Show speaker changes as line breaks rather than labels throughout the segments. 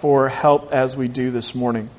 for help as we do this morning.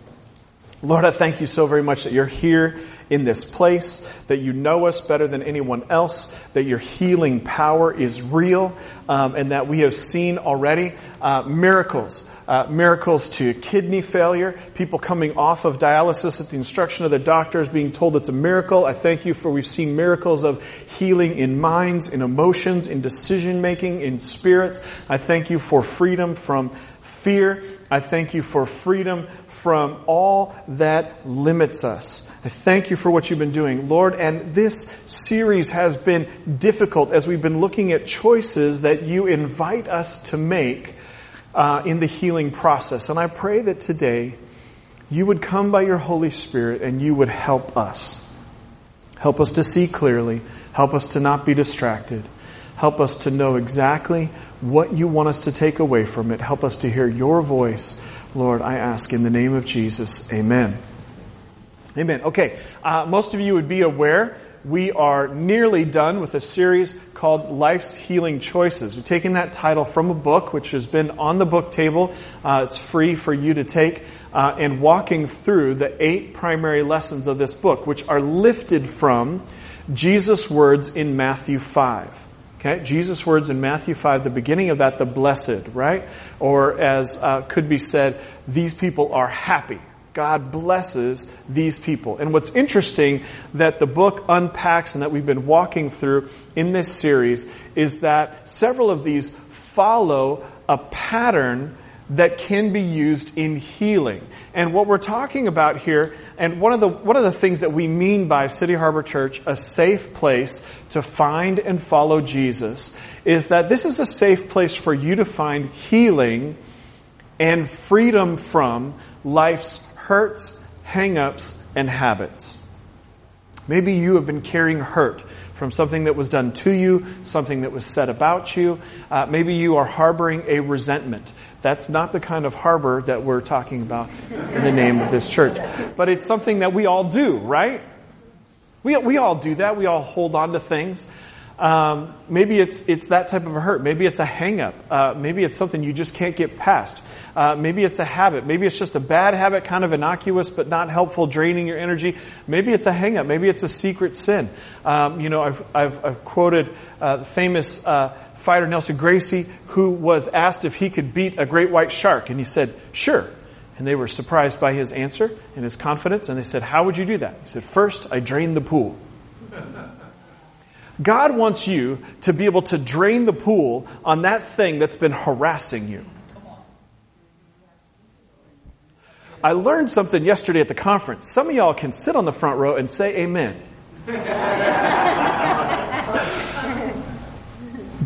Lord, I thank you so very much that you're here in this place, that you know us better than anyone else, that your healing power is real, um, and that we have seen already uh, miracles. Uh, miracles to kidney failure, people coming off of dialysis at the instruction of the doctors being told it's a miracle. I thank you for we've seen miracles of healing in minds, in emotions, in decision making, in spirits. I thank you for freedom from fear. I thank you for freedom from all that limits us. I thank you for what you've been doing, Lord. And this series has been difficult as we've been looking at choices that you invite us to make uh, in the healing process. And I pray that today you would come by your Holy Spirit and you would help us. Help us to see clearly. Help us to not be distracted. Help us to know exactly what you want us to take away from it. Help us to hear your voice. Lord, I ask in the name of Jesus. Amen. Amen. Okay, uh, most of you would be aware we are nearly done with a series called Life's Healing Choices. We're taking that title from a book which has been on the book table. Uh, it's free for you to take. Uh, and walking through the eight primary lessons of this book, which are lifted from Jesus' words in Matthew 5. Okay, Jesus' words in Matthew 5, the beginning of that, the blessed, right? Or as uh, could be said, these people are happy. God blesses these people. And what's interesting that the book unpacks and that we've been walking through in this series is that several of these follow a pattern that can be used in healing. And what we're talking about here, and one of the, one of the things that we mean by City Harbor Church, a safe place to find and follow Jesus, is that this is a safe place for you to find healing and freedom from life's hurts, hangups, and habits. Maybe you have been carrying hurt from something that was done to you, something that was said about you. Uh, maybe you are harboring a resentment. That's not the kind of harbor that we're talking about in the name of this church. But it's something that we all do, right? We, we all do that. We all hold on to things. Um, maybe it's it's that type of a hurt. Maybe it's a hangup. Uh, maybe it's something you just can't get past. Uh, maybe it's a habit. Maybe it's just a bad habit, kind of innocuous but not helpful, draining your energy. Maybe it's a hangup. Maybe it's a secret sin. Um, you know, I've I've, I've quoted uh, famous uh, fighter Nelson Gracie, who was asked if he could beat a great white shark, and he said, "Sure." And they were surprised by his answer and his confidence, and they said, "How would you do that?" He said, First, I drained the pool." God wants you to be able to drain the pool on that thing that's been harassing you. I learned something yesterday at the conference. Some of y'all can sit on the front row and say amen.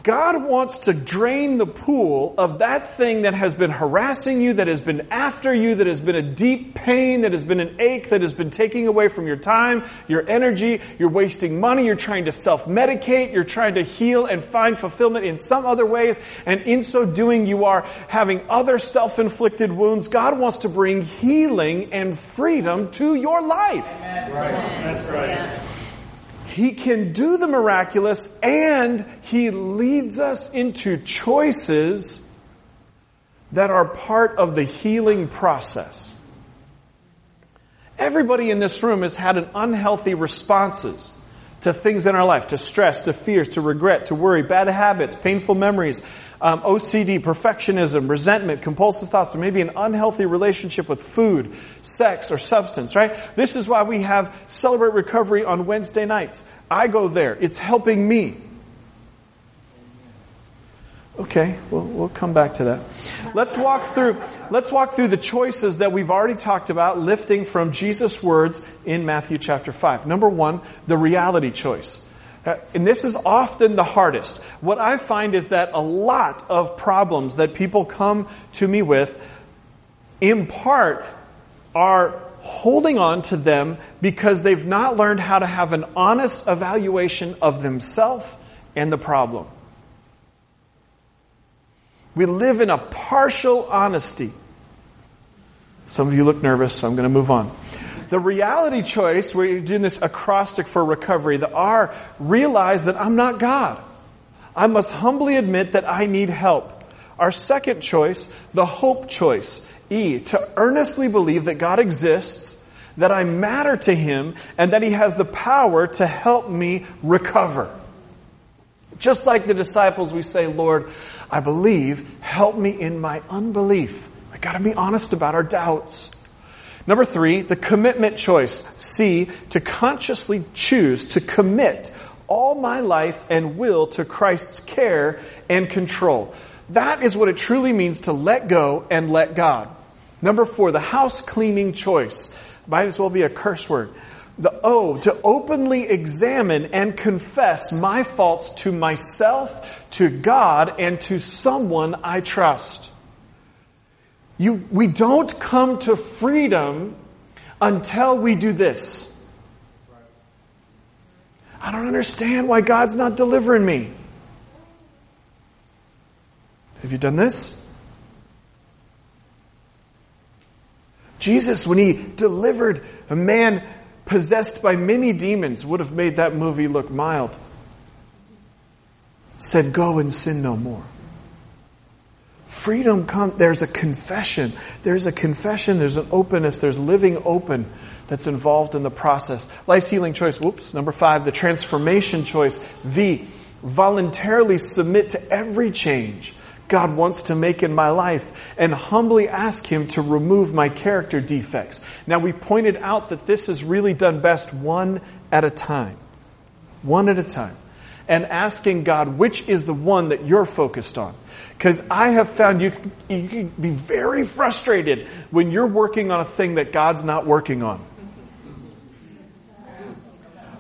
God wants to drain the pool of that thing that has been harassing you, that has been after you, that has been a deep pain, that has been an ache, that has been taking away from your time, your energy, you're wasting money, you're trying to self-medicate, you're trying to heal and find fulfillment in some other ways, and in so doing you are having other self-inflicted wounds. God wants to bring healing and freedom to your life.
Right. That's right. Yeah.
He can do the miraculous and He leads us into choices that are part of the healing process. Everybody in this room has had an unhealthy responses to things in our life, to stress, to fears, to regret, to worry, bad habits, painful memories, um, OCD, perfectionism, resentment, compulsive thoughts, or maybe an unhealthy relationship with food, sex, or substance, right? This is why we have Celebrate Recovery on Wednesday nights. I go there. It's helping me. Okay, we'll, we'll come back to that. Let's walk through, let's walk through the choices that we've already talked about, lifting from Jesus' words in Matthew chapter 5. Number one, the reality choice. Uh, and this is often the hardest. What I find is that a lot of problems that people come to me with, in part, are holding on to them because they've not learned how to have an honest evaluation of themselves and the problem. We live in a partial honesty. Some of you look nervous, so I'm going to move on. The reality choice, we're doing this acrostic for recovery, the R, realize that I'm not God. I must humbly admit that I need help. Our second choice, the hope choice, E, to earnestly believe that God exists, that I matter to Him, and that He has the power to help me recover. Just like the disciples, we say, Lord, I believe, help me in my unbelief. I gotta be honest about our doubts. Number three, the commitment choice. C, to consciously choose to commit all my life and will to Christ's care and control. That is what it truly means to let go and let God. Number four, the house cleaning choice. Might as well be a curse word. The O, to openly examine and confess my faults to myself, to God, and to someone I trust. You, we don't come to freedom until we do this. I don't understand why God's not delivering me. Have you done this? Jesus, when he delivered a man possessed by many demons, would have made that movie look mild. Said, Go and sin no more. Freedom comes, there's a confession. There's a confession, there's an openness, there's living open that's involved in the process. Life's healing choice, whoops, number five, the transformation choice. V, voluntarily submit to every change God wants to make in my life and humbly ask Him to remove my character defects. Now we pointed out that this is really done best one at a time. One at a time. And asking God, which is the one that you're focused on? Because I have found you, you can be very frustrated when you're working on a thing that God's not working on.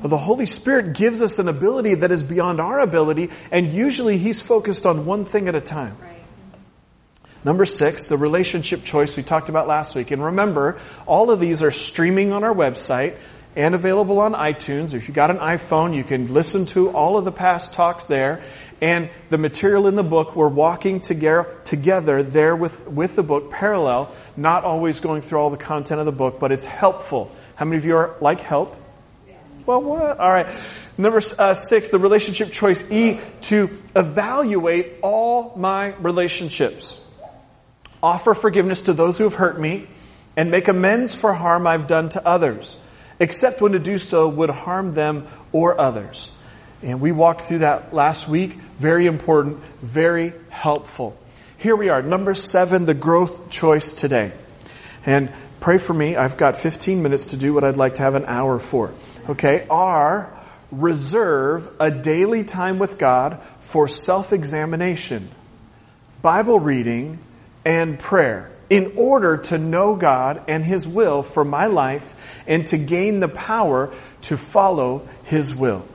the Holy Spirit gives us an ability that is beyond our ability, and usually He's focused on one thing at a time. Right. Number six, the relationship choice we talked about last week. And remember, all of these are streaming on our website and available on iTunes. If you got an iPhone, you can listen to all of the past talks there. And the material in the book, we're walking together there with, with the book parallel, not always going through all the content of the book, but it's helpful. How many of you are like help? Well, what? All right. Number uh, six, the relationship choice E, to evaluate all my relationships. Offer forgiveness to those who have hurt me and make amends for harm I've done to others, except when to do so would harm them or others. And we walked through that last week. Very important, very helpful. Here we are, number seven, the growth choice today. And pray for me. I've got 15 minutes to do what I'd like to have an hour for. Okay? R, reserve a daily time with God for self-examination, Bible reading, and prayer in order to know God and His will for my life and to gain the power to follow His will.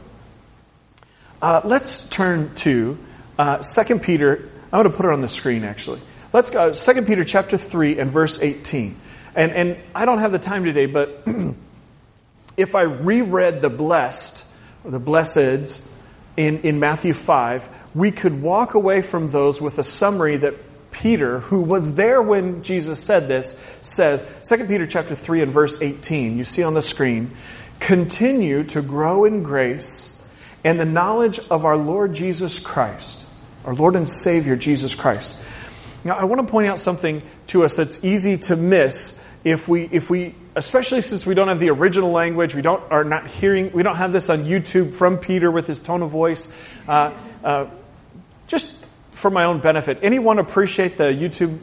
Uh, let's turn to uh, 2 Peter. I'm going to put it on the screen actually. Let's go 2 Peter chapter 3 and verse 18. And, and I don't have the time today, but if I reread the blessed, or the blesseds in, in Matthew 5, we could walk away from those with a summary that Peter, who was there when Jesus said this, says, 2 Peter chapter 3 and verse 18, you see on the screen, continue to grow in grace and the knowledge of our Lord Jesus Christ, our Lord and Savior Jesus Christ. Now, I want to point out something to us that's easy to miss if we, if we, especially since we don't have the original language, we don't, are not hearing, we don't have this on YouTube from Peter with his tone of voice. Uh, uh, just for my own benefit, anyone appreciate the YouTube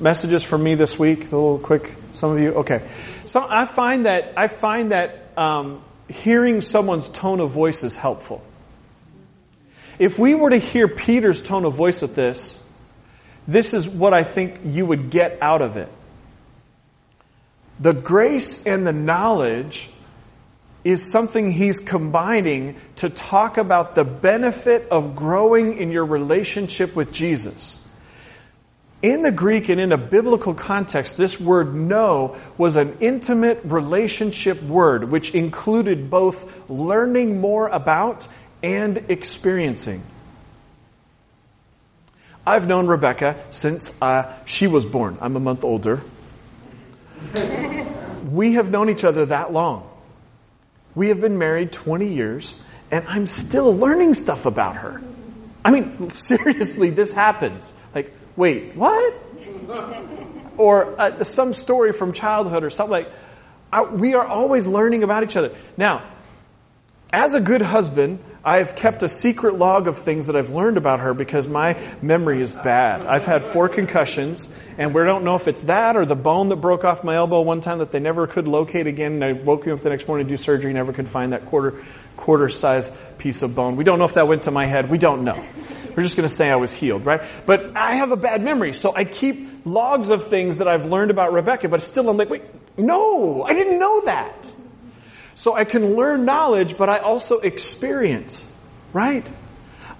messages from me this week? A little quick, some of you. Okay, so I find that I find that um, hearing someone's tone of voice is helpful. If we were to hear Peter's tone of voice with this, this is what I think you would get out of it. The grace and the knowledge is something he's combining to talk about the benefit of growing in your relationship with Jesus. In the Greek and in a biblical context, this word know was an intimate relationship word which included both learning more about and experiencing. I've known Rebecca since uh, she was born. I'm a month older. we have known each other that long. We have been married 20 years, and I'm still learning stuff about her. I mean, seriously, this happens. Like, wait, what? or uh, some story from childhood or something like, I, we are always learning about each other. Now, as a good husband, I have kept a secret log of things that I've learned about her because my memory is bad. I've had four concussions, and we don't know if it's that or the bone that broke off my elbow one time that they never could locate again. And I woke me up the next morning to do surgery, never could find that quarter quarter size piece of bone. We don't know if that went to my head. We don't know. We're just going to say I was healed, right? But I have a bad memory, so I keep logs of things that I've learned about Rebecca. But still, I'm like, wait, no, I didn't know that. So I can learn knowledge, but I also experience, right?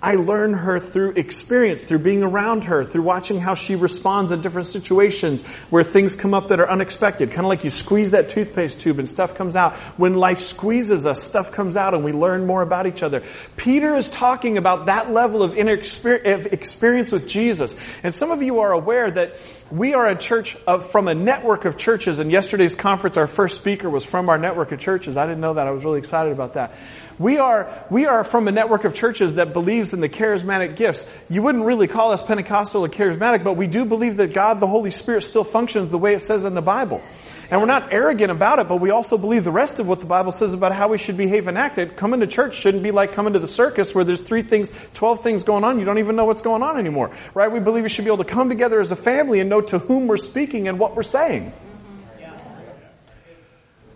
I learn her through experience, through being around her, through watching how she responds in different situations where things come up that are unexpected. Kind of like you squeeze that toothpaste tube and stuff comes out. When life squeezes us, stuff comes out and we learn more about each other. Peter is talking about that level of experience with Jesus. And some of you are aware that we are a church of, from a network of churches, and yesterday's conference, our first speaker was from our network of churches. I didn't know that. I was really excited about that. We are, we are from a network of churches that believes in the charismatic gifts. You wouldn't really call us Pentecostal or charismatic, but we do believe that God, the Holy Spirit, still functions the way it says in the Bible. And we're not arrogant about it, but we also believe the rest of what the Bible says about how we should behave and act. That coming to church shouldn't be like coming to the circus where there's three things, twelve things going on, you don't even know what's going on anymore. Right? We believe we should be able to come together as a family and know to whom we're speaking and what we're saying.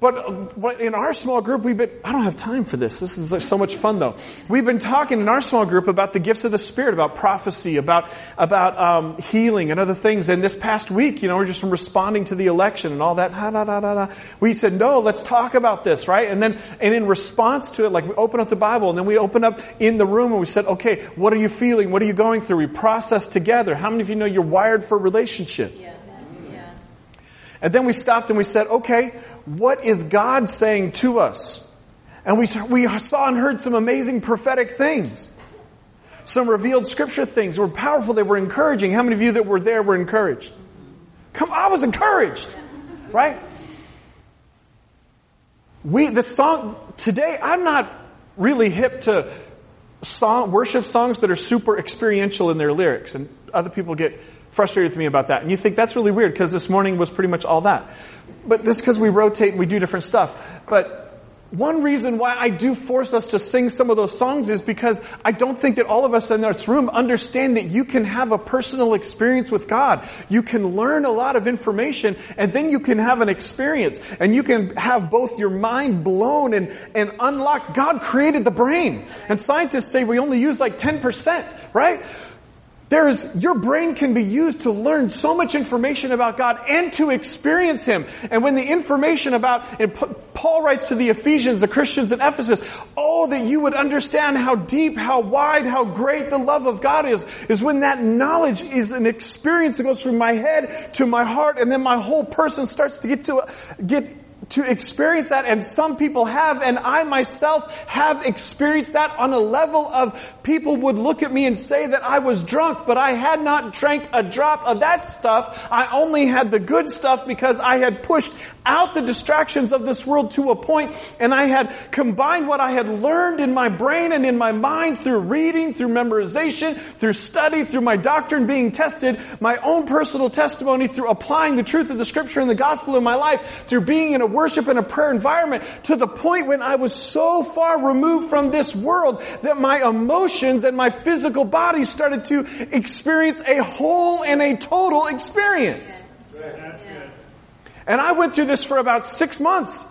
But in our small group, we've been, I don't have time for this. This is so much fun though. We've been talking in our small group about the gifts of the Spirit, about prophecy, about, about, um, healing and other things. And this past week, you know, we're just responding to the election and all that. Da, da, da, da, da. We said, no, let's talk about this, right? And then, and in response to it, like we open up the Bible and then we open up in the room and we said, okay, what are you feeling? What are you going through? We process together. How many of you know you're wired for relationship? Yeah. And then we stopped and we said, okay, what is God saying to us? And we, we saw and heard some amazing prophetic things. Some revealed scripture things were powerful. They were encouraging. How many of you that were there were encouraged? Come, I was encouraged, right? We, the song, today, I'm not really hip to song, worship songs that are super experiential in their lyrics. And other people get frustrated with me about that. And you think that's really weird because this morning was pretty much all that. But that's because we rotate and we do different stuff. But one reason why I do force us to sing some of those songs is because I don't think that all of us in this room understand that you can have a personal experience with God. You can learn a lot of information and then you can have an experience and you can have both your mind blown and, and unlocked. God created the brain and scientists say we only use like 10%, right? There is, your brain can be used to learn so much information about God and to experience Him. And when the information about, and Paul writes to the Ephesians, the Christians in Ephesus, oh, that you would understand how deep, how wide, how great the love of God is, is when that knowledge is an experience that goes from my head to my heart and then my whole person starts to get to, get to experience that and some people have and I myself have experienced that on a level of people would look at me and say that I was drunk but I had not drank a drop of that stuff. I only had the good stuff because I had pushed out the distractions of this world to a point and I had combined what I had learned in my brain and in my mind through reading, through memorization, through study, through my doctrine being tested, my own personal testimony through applying the truth of the scripture and the gospel in my life, through being in a worship and a prayer environment to the point when I was so far removed from this world that my emotions and my physical body started to experience a whole and a total experience. And I went through this for about six months.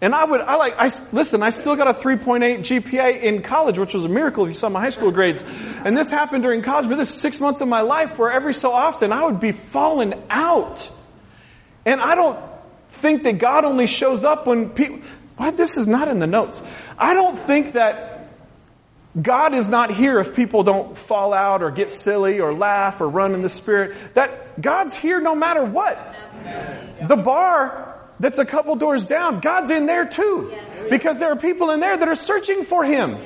And I would, I like, I, listen, I still got a 3.8 GPA in college, which was a miracle if you saw my high school grades. And this happened during college, but this six months of my life where every so often I would be falling out. And I don't, think that God only shows up when people, what? This is not in the notes. I don't think that God is not here if people don't fall out or get silly or laugh or run in the spirit. That God's here no matter what. The bar that's a couple doors down, God's in there too. Because there are people in there that are searching for Him.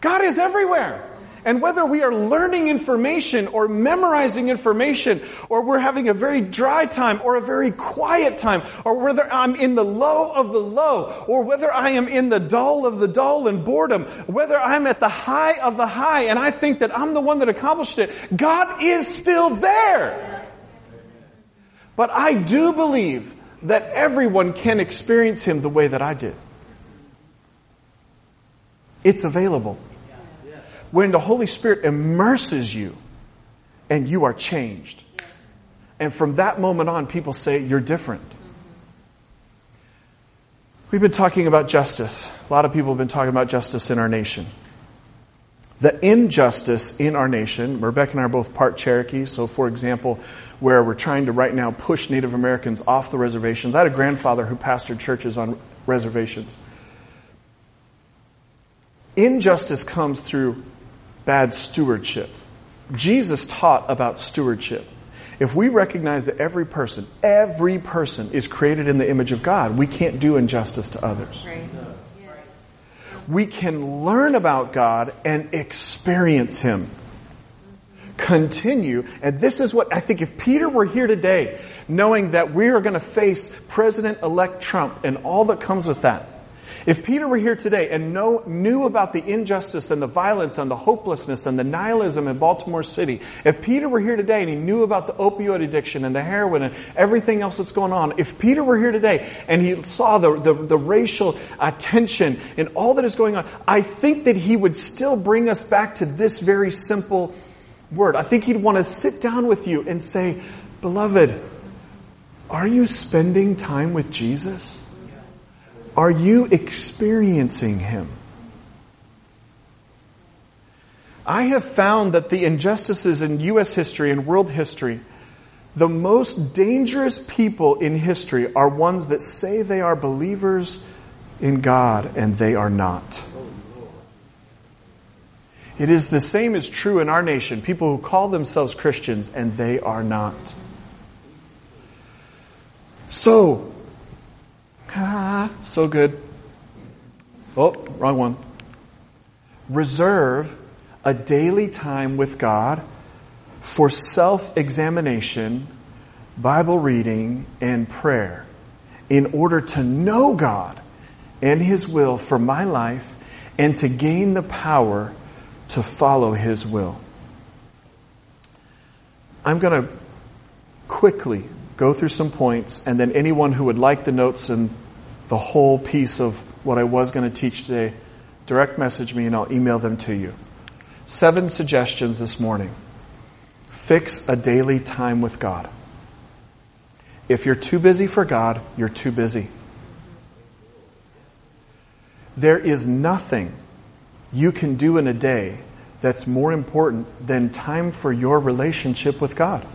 God is everywhere. And whether we are learning information or memorizing information, or we're having a very dry time or a very quiet time, or whether I'm in the low of the low, or whether I am in the dull of the dull and boredom, whether I'm at the high of the high and I think that I'm the one that accomplished it, God is still there. But I do believe that everyone can experience Him the way that I did. It's available when the Holy Spirit immerses you and you are changed. And from that moment on, people say, You're different. We've been talking about justice. A lot of people have been talking about justice in our nation. The injustice in our nation, Rebecca and I are both part Cherokee, so for example, where we're trying to right now push Native Americans off the reservations. I had a grandfather who pastored churches on reservations. Injustice comes through bad stewardship. Jesus taught about stewardship. If we recognize that every person, every person is created in the image of God, we can't do injustice to others. Right. We can learn about God and experience Him. Continue, and this is what I think if Peter were here today, knowing that we are going to face President elect Trump and all that comes with that, if Peter were here today and know, knew about the injustice and the violence and the hopelessness and the nihilism in Baltimore City, if Peter were here today and he knew about the opioid addiction and the heroin and everything else that's going on, if Peter were here today and he saw the, the, the racial uh, tension and all that is going on, I think that he would still bring us back to this very simple word. I think he'd want to sit down with you and say, Beloved, are you spending time with Jesus? Are you experiencing Him? I have found that the injustices in U.S. history and world history, the most dangerous people in history are ones that say they are believers in God and they are not. It is the same as true in our nation. People who call themselves Christians and they are not. So, Ah, so good. Oh, wrong one. Reserve a daily time with God for self examination, Bible reading, and prayer in order to know God and His will for my life and to gain the power to follow His will. I'm going to quickly go through some points, and then anyone who would like the notes and the whole piece of what I was going to teach today, direct message me and I'll email them to you. Seven suggestions this morning. Fix a daily time with God. If you're too busy for God, you're too busy. There is nothing you can do in a day that's more important than time for your relationship with God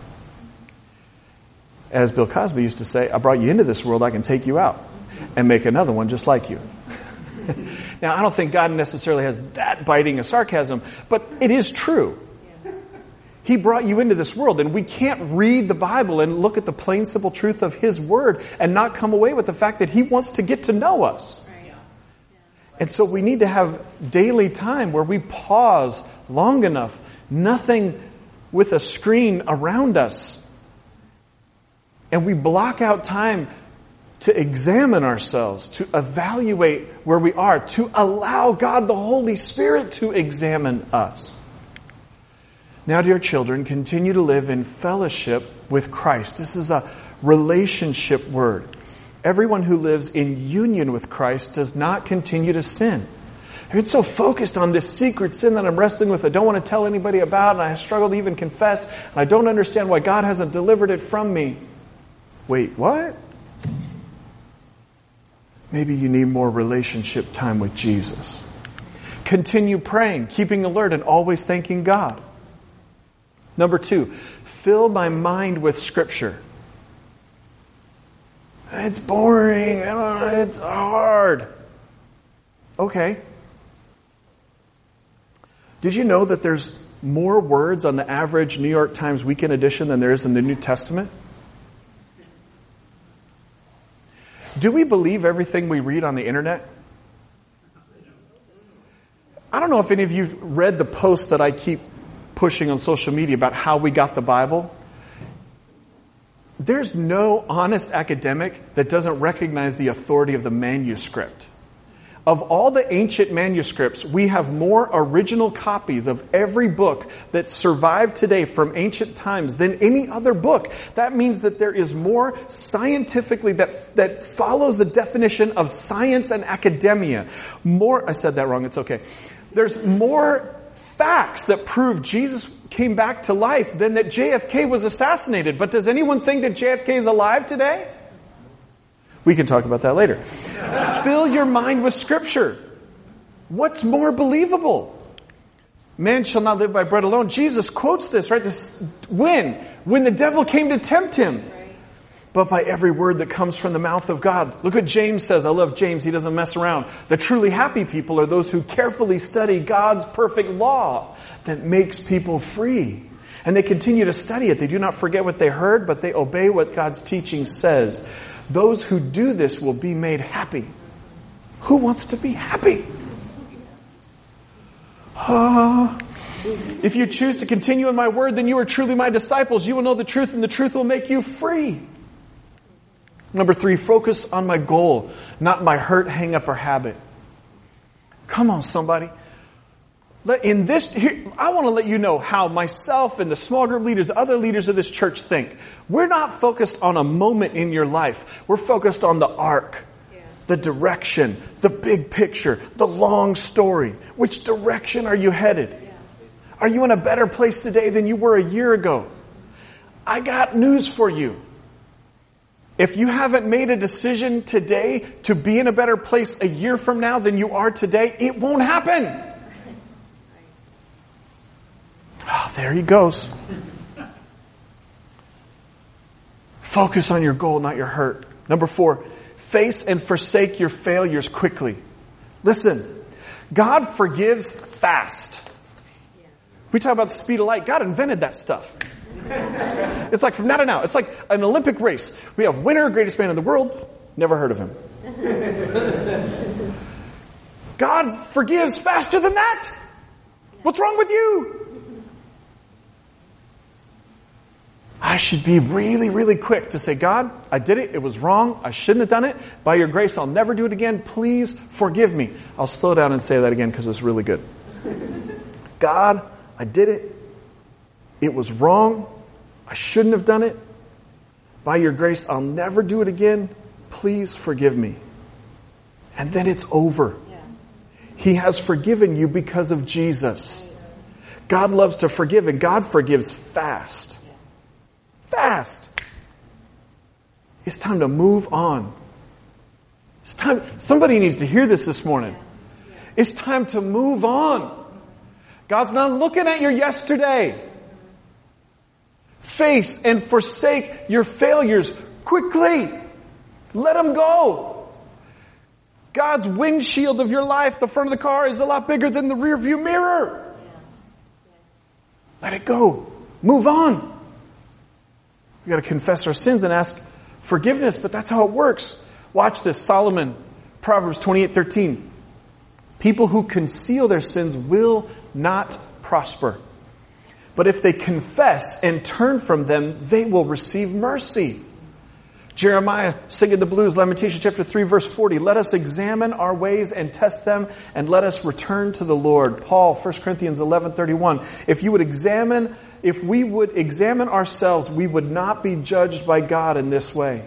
as Bill Cosby used to say, I brought you into this world, I can take you out and make another one just like you. now, I don't think God necessarily has that biting a sarcasm, but it is true. He brought you into this world, and we can't read the Bible and look at the plain, simple truth of His Word and not come away with the fact that He wants to get to know us. And so we need to have daily time where we pause long enough, nothing with a screen around us, and we block out time to examine ourselves, to evaluate where we are, to allow God the Holy Spirit to examine us. Now, dear children, continue to live in fellowship with Christ. This is a relationship word. Everyone who lives in union with Christ does not continue to sin. I get so focused on this secret sin that I'm wrestling with, I don't want to tell anybody about, and I struggle to even confess, and I don't understand why God hasn't delivered it from me. Wait, what? Maybe you need more relationship time with Jesus. Continue praying, keeping alert, and always thanking God. Number two, fill my mind with Scripture. It's boring. It's hard. Okay. Did you know that there's more words on the average New York Times weekend edition than there is in the New Testament? Do we believe everything we read on the internet? I don't know if any of you read the post that I keep pushing on social media about how we got the Bible. There's no honest academic that doesn't recognize the authority of the manuscript. Of all the ancient manuscripts, we have more original copies of every book that survived today from ancient times than any other book. That means that there is more scientifically that, that follows the definition of science and academia. More, I said that wrong, it's okay. There's more facts that prove Jesus came back to life than that JFK was assassinated. But does anyone think that JFK is alive today? We can talk about that later. Fill your mind with scripture. What's more believable? Man shall not live by bread alone. Jesus quotes this, right? This, when? When the devil came to tempt him. But by every word that comes from the mouth of God. Look what James says. I love James. He doesn't mess around. The truly happy people are those who carefully study God's perfect law that makes people free. And they continue to study it. They do not forget what they heard, but they obey what God's teaching says. Those who do this will be made happy. Who wants to be happy? Uh, if you choose to continue in my word, then you are truly my disciples. You will know the truth, and the truth will make you free. Number three, focus on my goal, not my hurt, hang up, or habit. Come on, somebody. In this, here, I want to let you know how myself and the small group leaders, other leaders of this church think. We're not focused on a moment in your life. We're focused on the arc, yeah. the direction, the big picture, the long story. Which direction are you headed? Yeah. Are you in a better place today than you were a year ago? I got news for you. If you haven't made a decision today to be in a better place a year from now than you are today, it won't happen. Oh, there he goes. Focus on your goal, not your hurt. Number four, face and forsake your failures quickly. Listen, God forgives fast. We talk about the speed of light. God invented that stuff. it's like from now to now. It's like an Olympic race. We have winner, greatest man in the world. Never heard of him. God forgives faster than that. What's wrong with you? I should be really, really quick to say, God, I did it. It was wrong. I shouldn't have done it. By your grace, I'll never do it again. Please forgive me. I'll slow down and say that again because it's really good. God, I did it. It was wrong. I shouldn't have done it. By your grace, I'll never do it again. Please forgive me. And then it's over. Yeah. He has forgiven you because of Jesus. God loves to forgive and God forgives fast fast. It's time to move on. It's time, somebody needs to hear this this morning. It's time to move on. God's not looking at your yesterday. Face and forsake your failures quickly. Let them go. God's windshield of your life, the front of the car, is a lot bigger than the rear view mirror. Let it go. Move on. We got to confess our sins and ask forgiveness, but that's how it works. Watch this. Solomon, Proverbs 28, 13. People who conceal their sins will not prosper. But if they confess and turn from them, they will receive mercy. Jeremiah singing the blues, Lamentation chapter 3 verse 40. Let us examine our ways and test them and let us return to the Lord. Paul, 1 Corinthians 11, 31. If you would examine if we would examine ourselves, we would not be judged by God in this way.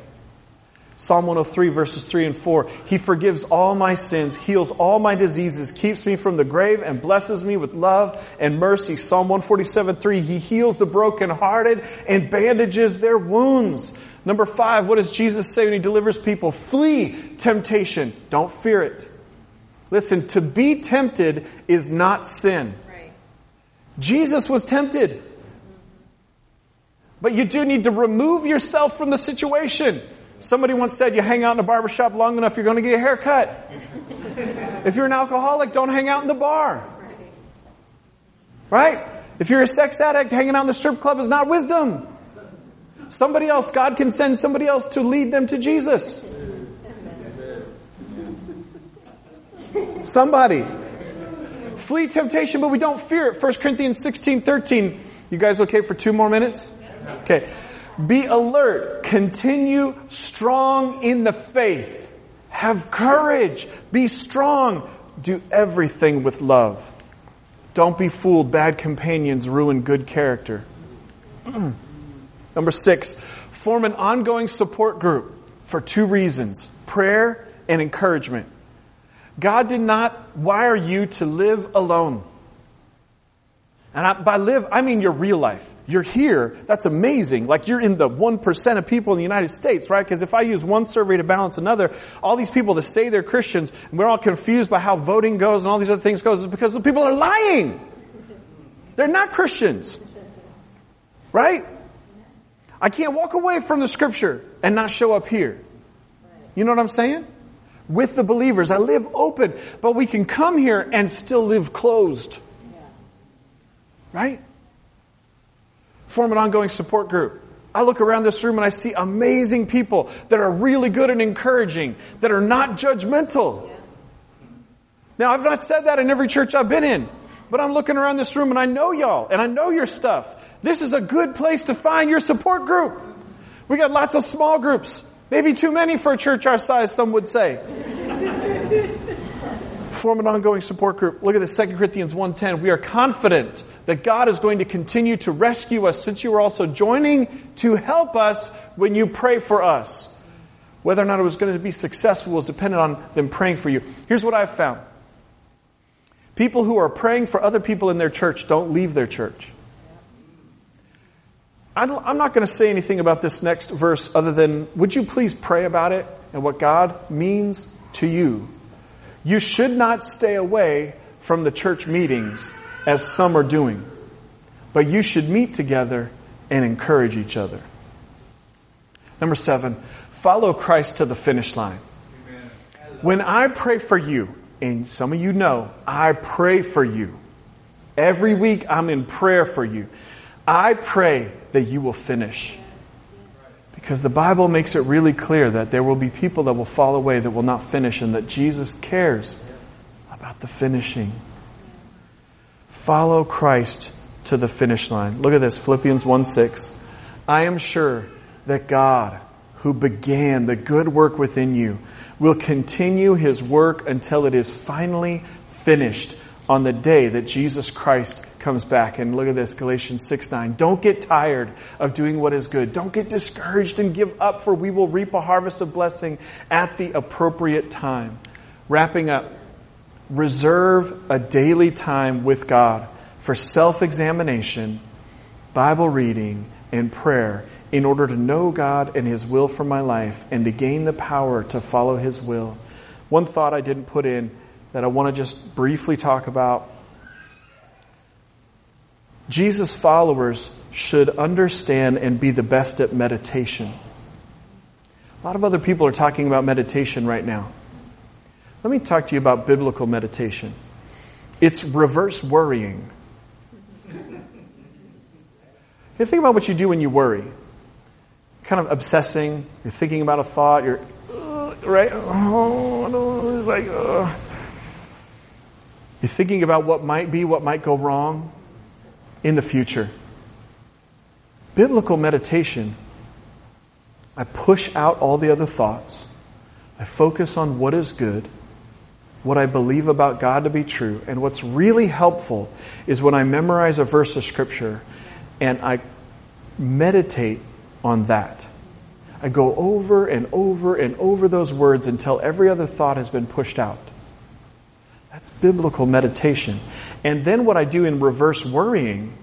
Psalm 103 verses 3 and 4. He forgives all my sins, heals all my diseases, keeps me from the grave, and blesses me with love and mercy. Psalm 147 3. He heals the brokenhearted and bandages their wounds. Number five, what does Jesus say when he delivers people? Flee temptation. Don't fear it. Listen, to be tempted is not sin. Right. Jesus was tempted. But you do need to remove yourself from the situation. Somebody once said you hang out in a barbershop long enough, you're going to get a haircut. if you're an alcoholic, don't hang out in the bar. Right? If you're a sex addict, hanging out in the strip club is not wisdom. Somebody else, God can send somebody else to lead them to Jesus. Somebody. flee temptation, but we don't fear it. 1 Corinthians 16, 13. You guys okay for two more minutes? Okay. Be alert. Continue strong in the faith. Have courage. Be strong. Do everything with love. Don't be fooled. Bad companions ruin good character. Number six, form an ongoing support group for two reasons prayer and encouragement. God did not wire you to live alone. And I, by live, I mean your real life. You're here. That's amazing. Like you're in the 1% of people in the United States, right? Because if I use one survey to balance another, all these people that say they're Christians, and we're all confused by how voting goes and all these other things goes, is because the people are lying. They're not Christians. Right? I can't walk away from the scripture and not show up here. You know what I'm saying? With the believers. I live open, but we can come here and still live closed. Right? Form an ongoing support group. I look around this room and I see amazing people that are really good and encouraging, that are not judgmental. Now, I've not said that in every church I've been in, but I'm looking around this room and I know y'all and I know your stuff. This is a good place to find your support group. We got lots of small groups. Maybe too many for a church our size, some would say. Form an ongoing support group. Look at this, 2 Corinthians 1.10. We are confident that God is going to continue to rescue us since you are also joining to help us when you pray for us. Whether or not it was going to be successful was dependent on them praying for you. Here's what I've found. People who are praying for other people in their church don't leave their church. I'm not going to say anything about this next verse other than, would you please pray about it and what God means to you? You should not stay away from the church meetings as some are doing, but you should meet together and encourage each other. Number seven, follow Christ to the finish line. When I pray for you, and some of you know, I pray for you. Every week I'm in prayer for you. I pray that you will finish. Because the Bible makes it really clear that there will be people that will fall away that will not finish and that Jesus cares about the finishing. Follow Christ to the finish line. Look at this, Philippians 1 6. I am sure that God, who began the good work within you, will continue his work until it is finally finished on the day that Jesus Christ comes back. And look at this, Galatians 6 9. Don't get tired of doing what is good. Don't get discouraged and give up, for we will reap a harvest of blessing at the appropriate time. Wrapping up, reserve a daily time with God for self examination, Bible reading, and prayer in order to know God and His will for my life and to gain the power to follow His will. One thought I didn't put in that I want to just briefly talk about Jesus' followers should understand and be the best at meditation. A lot of other people are talking about meditation right now. Let me talk to you about biblical meditation. It's reverse worrying. You think about what you do when you worry. Kind of obsessing, you're thinking about a thought, you're, uh, right? Oh, no, it's like, uh. You're thinking about what might be, what might go wrong in the future. Biblical meditation, I push out all the other thoughts. I focus on what is good, what I believe about God to be true. And what's really helpful is when I memorize a verse of scripture and I meditate on that. I go over and over and over those words until every other thought has been pushed out. That's biblical meditation. And then what I do in reverse worrying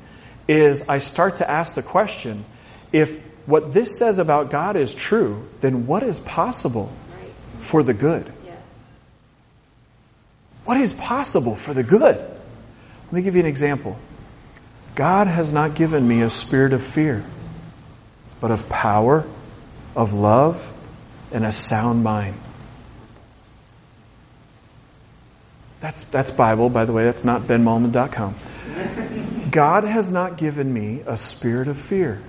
is I start to ask the question, if what this says about God is true, then what is possible for the good? What is possible for the good? Let me give you an example. God has not given me a spirit of fear, but of power, of love, and a sound mind. That's, that's Bible, by the way. That's not benmalman.com. God has not given me a spirit of fear,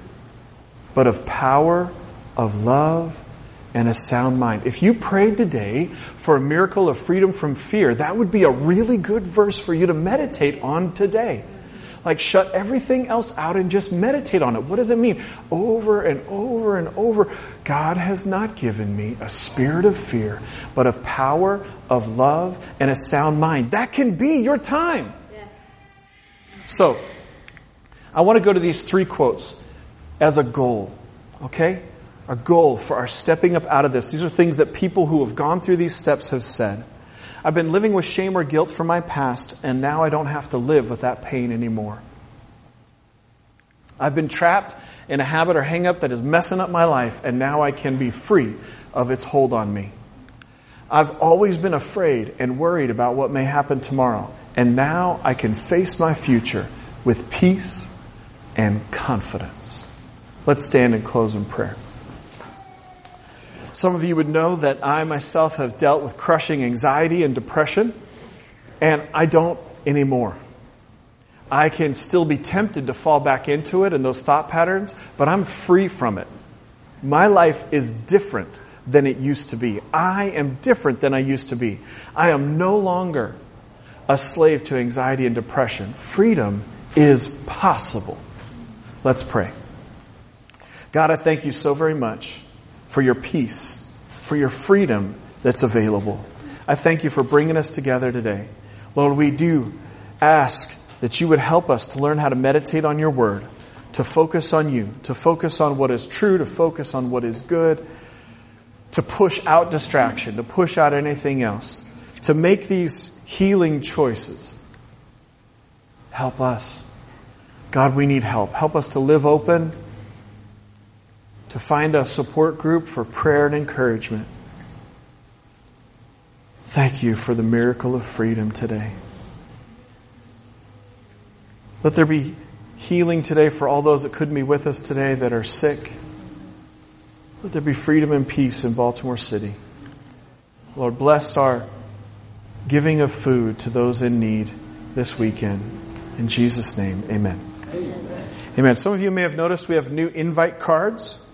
but of power, of love, and a sound mind. If you prayed today for a miracle of freedom from fear, that would be a really good verse for you to meditate on today. Like shut everything else out and just meditate on it. What does it mean? Over and over and over. God has not given me a spirit of fear, but of power, of love, and a sound mind. That can be your time. Yes. So, I want to go to these three quotes as a goal. Okay? a goal for our stepping up out of this. These are things that people who have gone through these steps have said. I've been living with shame or guilt from my past, and now I don't have to live with that pain anymore. I've been trapped in a habit or hangup that is messing up my life, and now I can be free of its hold on me. I've always been afraid and worried about what may happen tomorrow, and now I can face my future with peace and confidence. Let's stand and close in prayer. Some of you would know that I myself have dealt with crushing anxiety and depression, and I don't anymore. I can still be tempted to fall back into it and those thought patterns, but I'm free from it. My life is different than it used to be. I am different than I used to be. I am no longer a slave to anxiety and depression. Freedom is possible. Let's pray. God, I thank you so very much for your peace, for your freedom that's available. I thank you for bringing us together today. Lord, we do ask that you would help us to learn how to meditate on your word, to focus on you, to focus on what is true, to focus on what is good, to push out distraction, to push out anything else, to make these healing choices. Help us. God, we need help. Help us to live open to find a support group for prayer and encouragement. Thank you for the miracle of freedom today. Let there be healing today for all those that couldn't be with us today that are sick. Let there be freedom and peace in Baltimore City. Lord, bless our giving of food to those in need this weekend. In Jesus' name, amen. Amen. amen. Some of you may have noticed we have new invite cards.